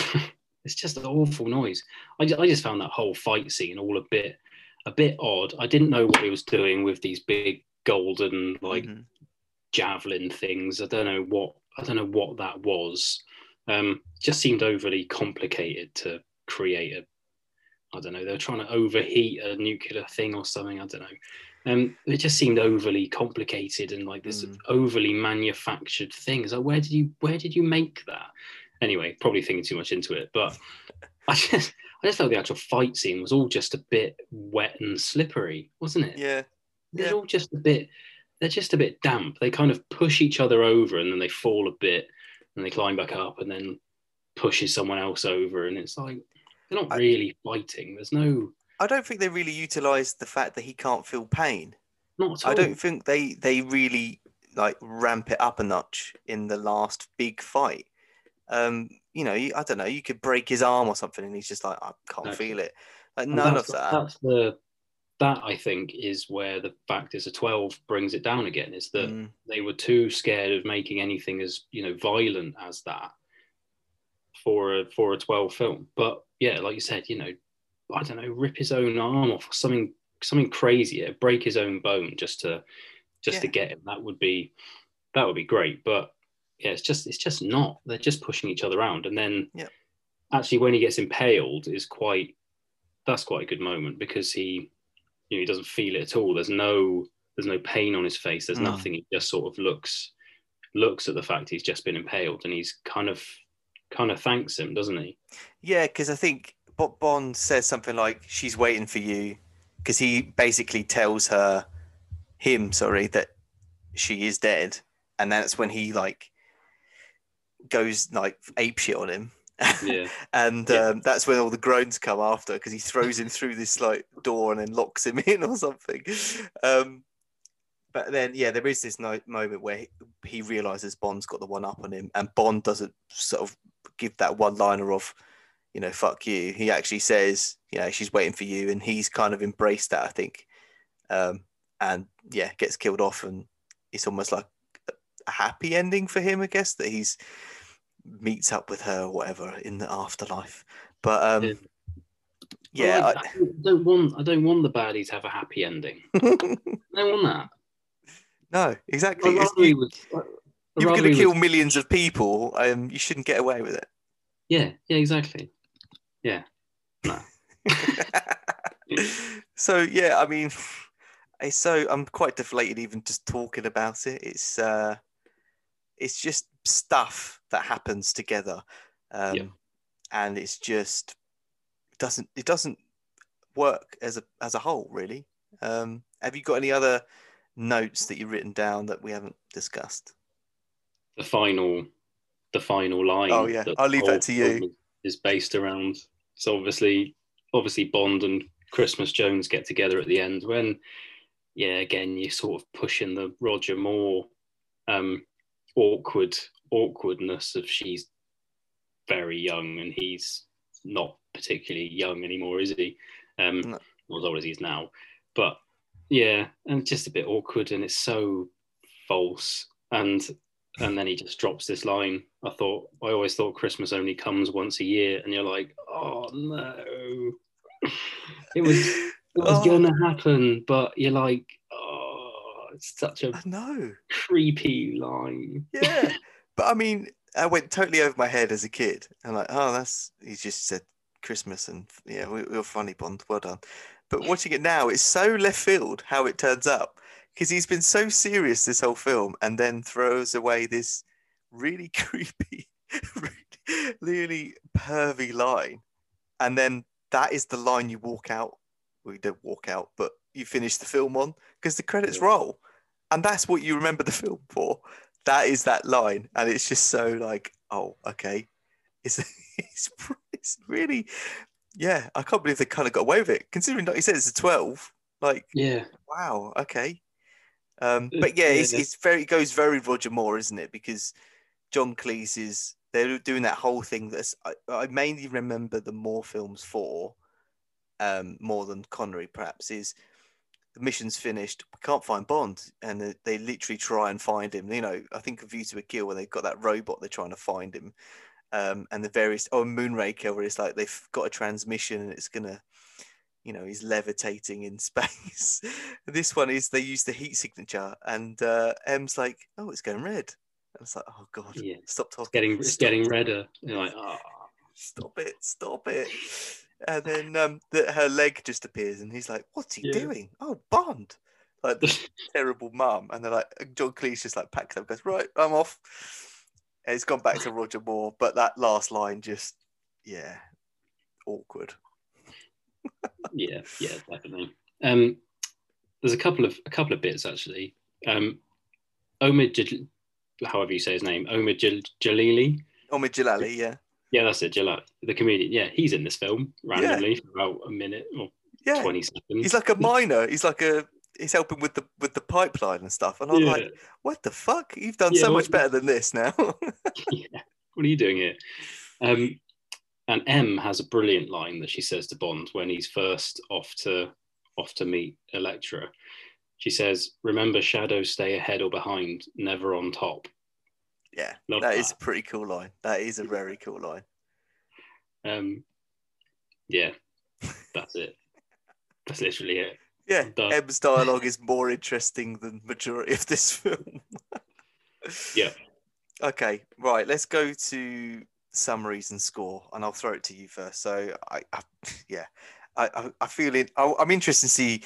it's just an awful noise. I, ju- I just found that whole fight scene all a bit a bit odd. I didn't know what he was doing with these big golden like Mhm. javelin things. I don't know what I don't know what that was. Um, just seemed overly complicated to create a. I don't know. They were trying to overheat a nuclear thing or something. I don't know. Um, it just seemed overly complicated and like this Mm. overly manufactured thing. It's like, where did you where did you make that? Anyway, probably thinking too much into it, but I just I just thought the actual fight scene was all just a bit wet and slippery, wasn't it? Yeah, they're Yeah. all just a bit they're just a bit damp they kind of push each other over and then they fall a bit and they climb back up and then pushes someone else over and it's like they're not I- really fighting there's no I don't think they really utilized the fact that he can't feel pain. not at all I don't think they they really like ramp it up a notch in the last big fight. Um, you know, I don't know. You could break his arm or something, and he's just like, I can't No. feel it. Like And none of that. that's the that i think is where the fact is a 12 brings it down again is that Mm, they were too scared of making anything as you know violent as that for a for a 12 film but yeah like you said you know i don't know rip his own arm off or something something crazier break his own bone just to just to get him. That would be that would be great but yeah it's just it's just not. They're just pushing each other around and then Yeah. actually when he gets impaled is quite that's quite a good moment because he you know he doesn't feel it at all. There's no there's no pain on his face. There's Mm. nothing. He just sort of looks looks at the fact he's just been impaled and he's kind of kind of thanks him doesn't he yeah, because I think Bob Bond says something like, "She's waiting for you," because he basically tells her, him, sorry, that she is dead, and that's when he like goes like ape shit on him. yeah and Yeah. um, that's when all the groans come after because he throws him through this like door and then locks him in or something. Um, but then, yeah, there is this no- moment where he, he realizes Bond's got the one up on him, and Bond doesn't sort of give that one liner of, you know, fuck you. He actually says, you know, she's waiting for you, and he's kind of embraced that, I think. Um, and yeah, gets killed off, and it's almost like a happy ending for him, I guess, that he's meets up with her or whatever in the afterlife. But um, Yeah. yeah, I, I don't want I don't want the baddies to have a happy ending. I- I don't want that. No, exactly. You, was, you're going to kill was- millions of people. Um, you shouldn't get away with it. Yeah, yeah, exactly. Yeah. No. so yeah, I mean, it's so I'm quite deflated even just talking about it. It's uh, it's just stuff that happens together, um, Yeah. and it's just doesn't it doesn't work as a as a whole really. Um, have you got any other notes that you've written down that we haven't discussed? The final, the final line. Oh, yeah. I'll leave that to you. Is based around. So obviously, obviously Bond and Christmas Jones get together at the end when, yeah, again you're sort of pushing the Roger Moore, um, awkward awkwardness of she's very young and he's not particularly young anymore, is he? Um, No. not as old as he is now, but yeah, and just a bit awkward, and it's so false. And and then he just drops this line. I thought I always thought Christmas only comes once a year, and you're like, oh no, it was it was Oh. gonna happen, but you're like, oh, it's such a no creepy line. Yeah. but I mean, I went totally over my head as a kid. I'm like, oh, that's, he just said Christmas and yeah, we, we were funny, Bond. Well done. But watching it now, it's so left field how it turns up because he's been so serious this whole film and then throws away this really creepy, really, pervy line. And then that is the line you walk out. Well, you don't walk out, but you finish the film on because the credits Yeah. roll. And that's what you remember the film for that is that line, and it's just so like, oh, okay, it's it's, it's really, yeah, I can't believe they kind of got away with it, considering like you said it's a twelve. Like, Yeah, wow, okay, um, but yeah, it's, it's very it goes very Roger Moore, isn't it? Because John Cleese is they're doing that whole thing. That's I, I mainly remember the Moore films for, um, more than Connery perhaps is the mission's finished. We can't find Bond, and they, they literally try and find him. You know, I think of View to a Kill where they've got that robot, they're trying to find him, um, and the various oh Moonraker where it's like they've got a transmission and it's gonna, you know, he's levitating in space. this one is they use the heat signature, and uh, M's like, oh, it's going red. And it's like, oh god, Yeah. stop talking. it's getting it's Stop getting redder. You're like, oh, stop it, stop it. And then um, the, her leg just appears, and he's like, "What's he Yeah. doing? Oh, Bond!" Like the terrible mum. And they're like, John Cleese just like packs up, goes, "Right, I'm off." It's gone back to Roger Moore, but that last line just, yeah, awkward. yeah, yeah, definitely. Um, there's a couple of a couple of bits actually. Um, Omid, however you say his name, Omid Jal- Djalili. Omid Jalali, yeah, Yeah, that's it. Jalali, the comedian. Yeah, he's in this film randomly for about a minute or yeah. twenty seconds. He's like a minor. He's like a. He's helping with the with the pipeline and stuff. And I'm yeah, like, what the fuck? You've done Yeah, so much better than this now. yeah. What are you doing here? Um, and M has a brilliant line that she says to Bond when he's first off to off to meet Elektra. She says, "Remember, shadows stay ahead or behind, never on top." yeah, Love that that. is a pretty cool line. That is a very cool line. Um, yeah, that's it. That's literally it. Yeah, Done. M's dialogue is more interesting than majority of this film. Yeah. Okay, right. Let's go to summaries and score, and I'll throw it to you first. So, I, I yeah, I, I, I feel it. I, I'm interested to see,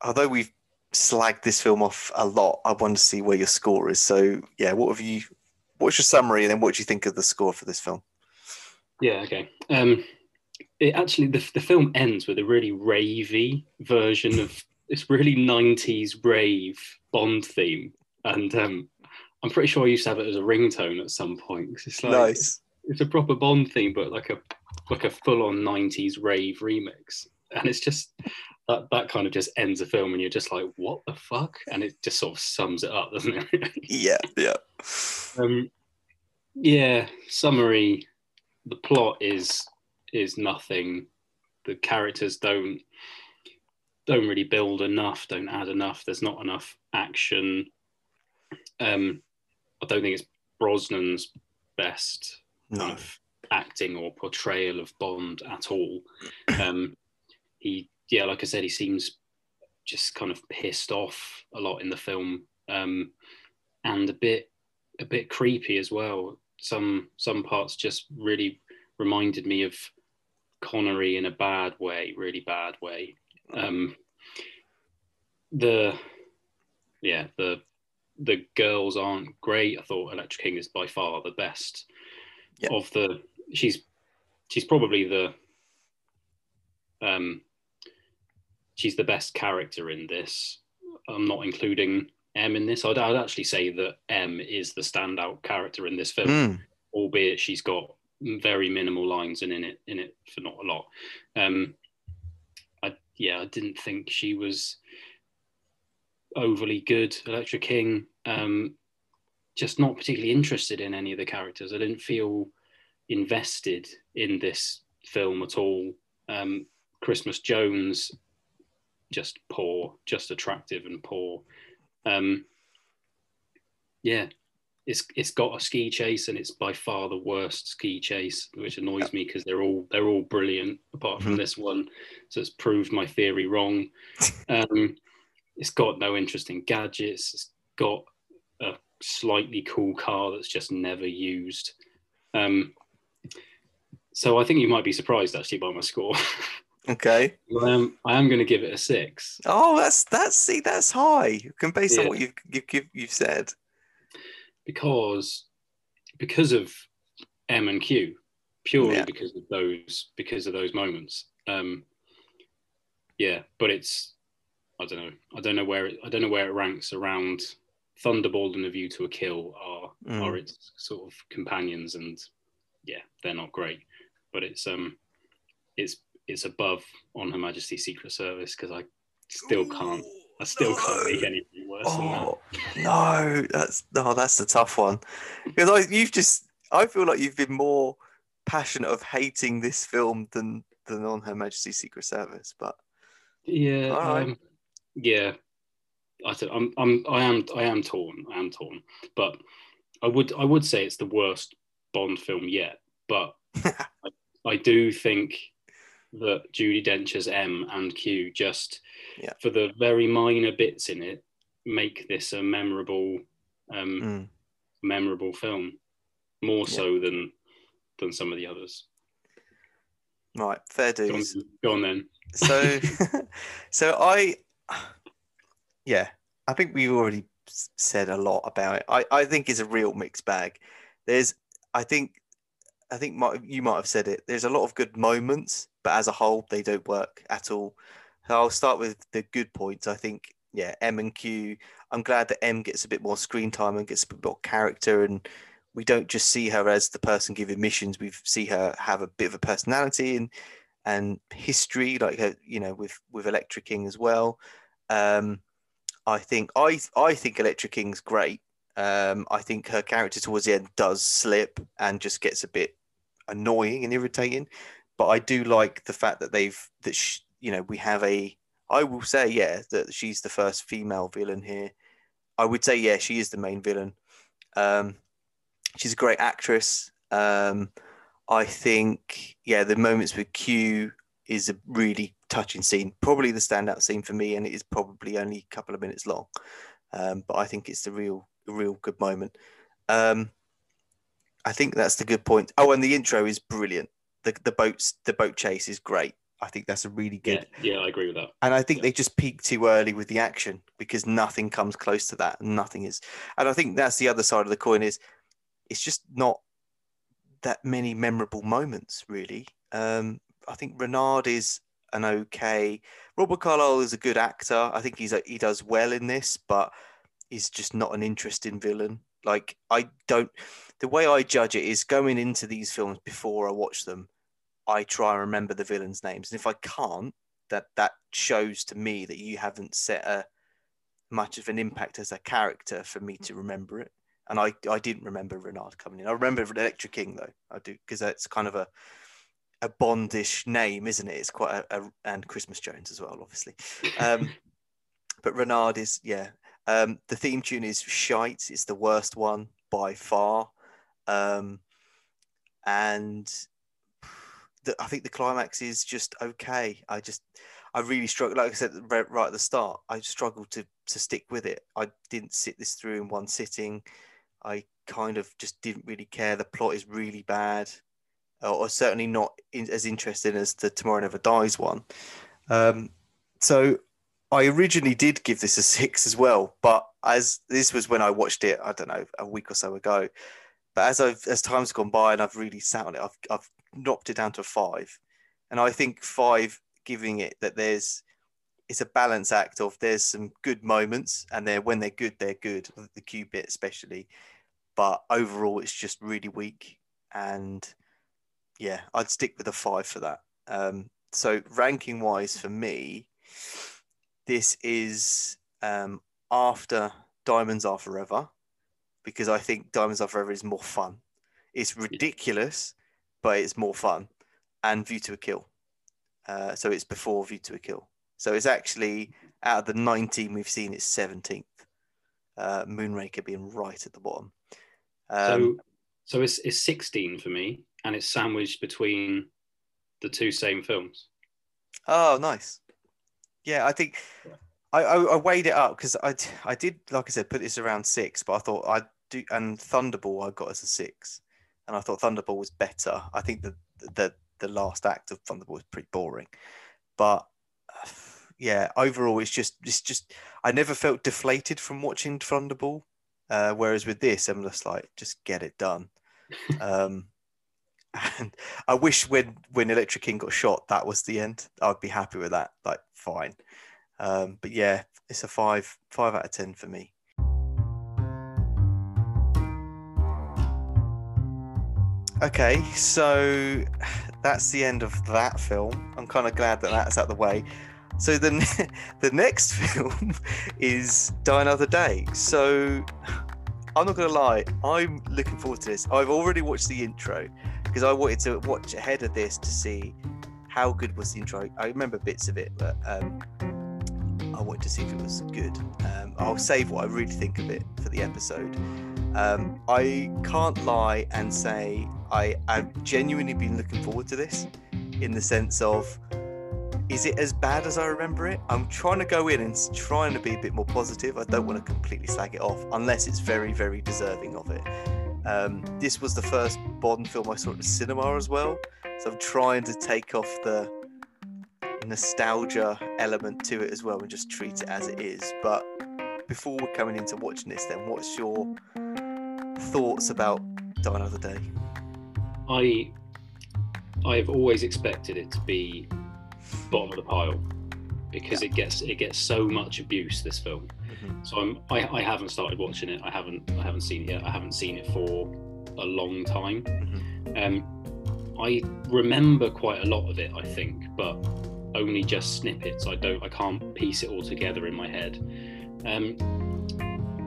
although we've slagged this film off a lot, I want to see where your score is. So, yeah, what have you? What's your summary, and then what do you think of the score for this film? Yeah. Okay. Um, it actually the the film ends with a really ravey version of this really '90s rave Bond theme, and um, I'm pretty sure I used to have it as a ringtone at some point. it's like nice. it's a proper Bond theme, but like a like a full on '90s rave remix, and it's just that that kind of just ends the film, and you're just like, what the fuck? And it just sort of sums it up, doesn't it? Yeah, yeah. um, yeah. Summary: the plot is is nothing. The characters don't don't really build enough, don't add enough. There's not enough action. Um, I don't think it's Brosnan's best kind of acting or portrayal of Bond at all. Um, he, yeah, like I said, he seems just kind of pissed off a lot in the film, um, and a bit, a bit creepy as well. Some some parts just really reminded me of Connery in a bad way, really bad way. Um, the yeah the the girls aren't great. I thought Elektra King is by far the best Yeah. of the. She's she's probably the um she's the best character in this. I'm not including M in this. I'd, I'd actually say that M is the standout character in this film, Mm. albeit she's got very minimal lines and in it in it for not a lot. Um, I yeah, I didn't think she was overly good. Elektra King, um, just not particularly interested in any of the characters. I didn't feel invested in this film at all. Um, Christmas Jones, just poor, just attractive and poor. Um, yeah, it's it's got a ski chase and it's by far the worst ski chase, which annoys me because they're all they're all brilliant apart from Mhm. this one. So it's proved my theory wrong. Um, it's got no interesting gadgets. It's got a slightly cool car that's just never used. Um, so I think you might be surprised actually by my score. Okay. um, I am going to give it a six Oh, that's that's see, that's high. You can based on what you've, you've, you've said. Because because of M and Q, purely Yeah. because of those because of those moments. Um, yeah, but it's I don't know. I don't know where it, I don't know where it ranks around Thunderball and A View to a Kill are Mm. are its sort of companions, and yeah, they're not great. But it's um, it's it's above On Her Majesty's Secret Service because I still can't I still can't make anything worse than that. Oh no, that's no, that's the tough one because I, you've just I feel like you've been more passionate of hating this film than than on Her Majesty's Secret Service, but Yeah, All right. um, yeah. I don't, I'm, I'm, I am, I am torn. I am torn. But I would, I would say it's the worst Bond film yet. But I, I do think that Judi Dench's M and Q just Yeah. for the very minor bits in it make this a memorable, um, mm, memorable film more Yeah. so than than some of the others. right, fair Go on, dues. go on then. So, so I, yeah, I think we've already said a lot about it. I, I think it's a real mixed bag. There's, I think, I think you might have said it. There's a lot of good moments, but as a whole, they don't work at all. So I'll start with the good points. I think, yeah, M and Q. I'm glad that M gets a bit more screen time and gets a bit more character, and we don't just see her as the person giving missions. We see her have a bit of a personality and and history, like her, you know, with with Elektra King as well. Um, I think I I think Elektra King's great. Um, I think her character towards the end does slip and just gets a bit annoying and irritating. But I do like the fact that they've that sh you know we have a. I will say yeah that she's the first female villain here. I would say yeah she is the main villain. Um, she's a great actress. Um, I think, yeah, the moments with Q is a really touching scene. Probably the standout scene for me, and it is probably only a couple of minutes long. Um, but I think it's the real, real good moment. Um, I think that's the good point. Oh, and the intro is brilliant. The the boats, the boat chase is great. I think that's a really good. Yeah, yeah, I agree with that. And I think Yeah. they just peak too early with the action because nothing comes close to that. Nothing is. And I think that's the other side of the coin is it's just not that many memorable moments, really. Um, I think Renard is an okay. Robert Carlyle is a good actor. I think he's a, he does well in this, but he's just not an interesting villain. Like I don't. The way I judge it is going into these films before I watch them. I try and remember the villains' names, and if I can't, that that shows to me that you haven't set a much of an impact as a character for me to remember it. And I, I didn't remember Renard coming in. I remember Elektra King though. I do because that's kind of a a Bondish name, isn't it? It's quite a, a and Christmas Jones as well, obviously. Um, but Renard is yeah. Um, the theme tune is shite. It's the worst one by far, um, and the, I think the climax is just okay. I just I really struggled. Like I said right, at the start, I struggled to to stick with it. I didn't sit this through in one sitting. I kind of just didn't really care. The plot is really bad, or certainly not in, as interesting as the Tomorrow Never Dies one. Um, so I originally did give this a six as well, but as this was when I watched it, I don't know, a week or so ago. But as I've as time's gone by and I've really sat on it, I've I've knocked it down to five, and I think five giving it that there's it's a balance act of there's some good moments and they're when they're good they're good the Q bit especially. But overall it's just really weak. And yeah I'd stick with a five for that. Um, so ranking wise for me this is um, after Diamonds Are Forever because I think Diamonds Are Forever is more fun it's ridiculous but it's more fun and View to a Kill uh, so it's before View to a Kill. So it's actually out of the 19 we've seen, it's 17th. Uh, Moonraker being right at the bottom. Um, so, so it's, it's 16 for me, and it's sandwiched between the two same films. Oh, nice. Yeah, I think I, I, I weighed it up because I, I did, like I said, put this around six, but I thought I'd do, and Thunderball I got as a six, and I thought Thunderball was better. I think that the the last act of Thunderball was pretty boring. But yeah, overall, it's just it's just I never felt deflated from watching Thunderball. Uh, whereas with this, I'm just like, just get it done. um, and I wish when when Elektra King got shot, that was the end. I'd be happy with that. Like, fine. Um, but yeah, it's a five five out of ten for me. Okay, so that's the end of that film. I'm kind of glad that that's out the way. So the the next film is Die Another Day. So I'm not gonna lie, I'm looking forward to this. I've already watched the intro because I wanted to watch ahead of this to see how good was the intro. I remember bits of it, but um, I wanted to see if it was good. Um, I'll save what I really think of it for the episode. Um, I can't lie and say I, I've genuinely been looking forward to this in the sense of is it as bad as I remember it? I'm trying to go in and trying to be a bit more positive. I don't want to completely slag it off unless it's very, very deserving of it. Um, this was the first Bond film I saw at the cinema as well, so I'm trying to take off the nostalgia element to it as well and just treat it as it is. But before we're coming into watching this, then what's your thoughts about Die Another Day? I I've always expected it to be bottom of the pile because yeah. it gets it gets so much abuse this film. Mm-hmm. So I'm I, I haven't started watching it. I haven't I haven't seen it yet. I haven't seen it for a long time. Mm-hmm. Um, I remember quite a lot of it, I think, but only just snippets. I don't I can't piece it all together in my head. Um,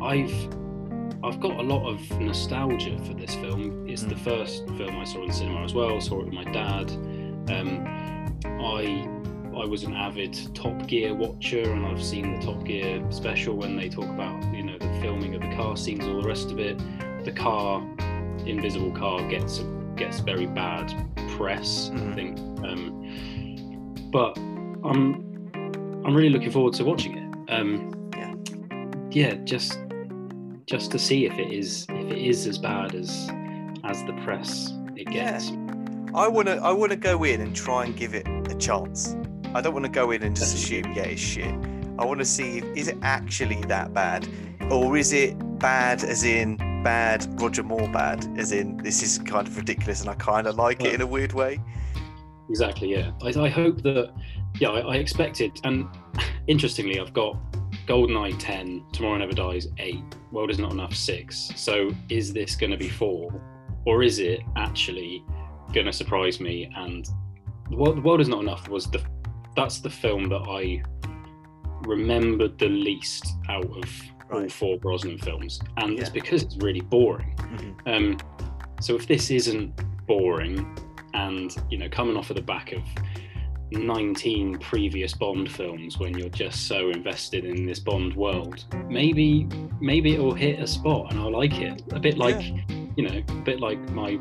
I've I've got a lot of nostalgia for this film. It's mm. the first film I saw in cinema as well. I saw it with my dad. Um, I I was an avid Top Gear watcher, and I've seen the Top Gear special when they talk about you know the filming of the car scenes, all the rest of it. The car, Invisible Car, gets gets very bad press, mm. I think. Um, but I'm I'm really looking forward to watching it. Um, yeah, yeah, just just to see if it is if it is as bad as as the press it gets. Yeah. I want to I want to go in and try and give it a chance. I don't want to go in and just assume yeah it's shit. I want to see if, is it actually that bad, or is it bad as in bad Roger Moore bad as in this is kind of ridiculous and I kind of like it in a weird way. Exactly. Yeah. I, I hope that. Yeah, I, I expected, and interestingly, I've got GoldenEye 10, Tomorrow Never Dies 8, World is Not Enough 6. So is this going to be 4? Or is it actually going to surprise me? And the world, the world, is Not Enough was the that's the film that I remembered the least out of right. all four Brosnan films. And yeah. it's because it's really boring. Mm-hmm. Um, so if this isn't boring and you know, coming off of the back of 19 previous Bond films when you're just so invested in this Bond world, maybe maybe it'll hit a spot and I'll like it. A bit like you know, a bit like my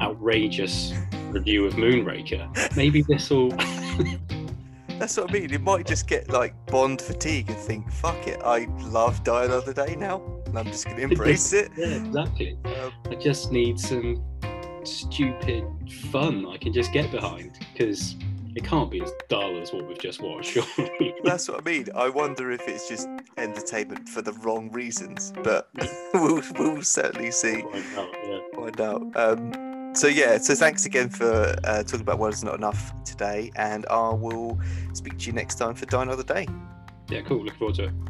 outrageous review of Moonraker. Maybe this will That's what I mean. It might just get like Bond fatigue and think, fuck it, I love Die Another Day now. And I'm just gonna embrace it. Yeah, exactly. Um, I just need some stupid fun I can just get behind because it can't be as dull as what we've just watched. That's what I mean. I wonder if it's just entertainment for the wrong reasons, but we'll, we'll certainly see. Find out, yeah. Find out. Um, so yeah, so thanks again for uh, talking about what is not enough today, and I will speak to you next time for Die Another Day. yeah, cool. Look forward to it.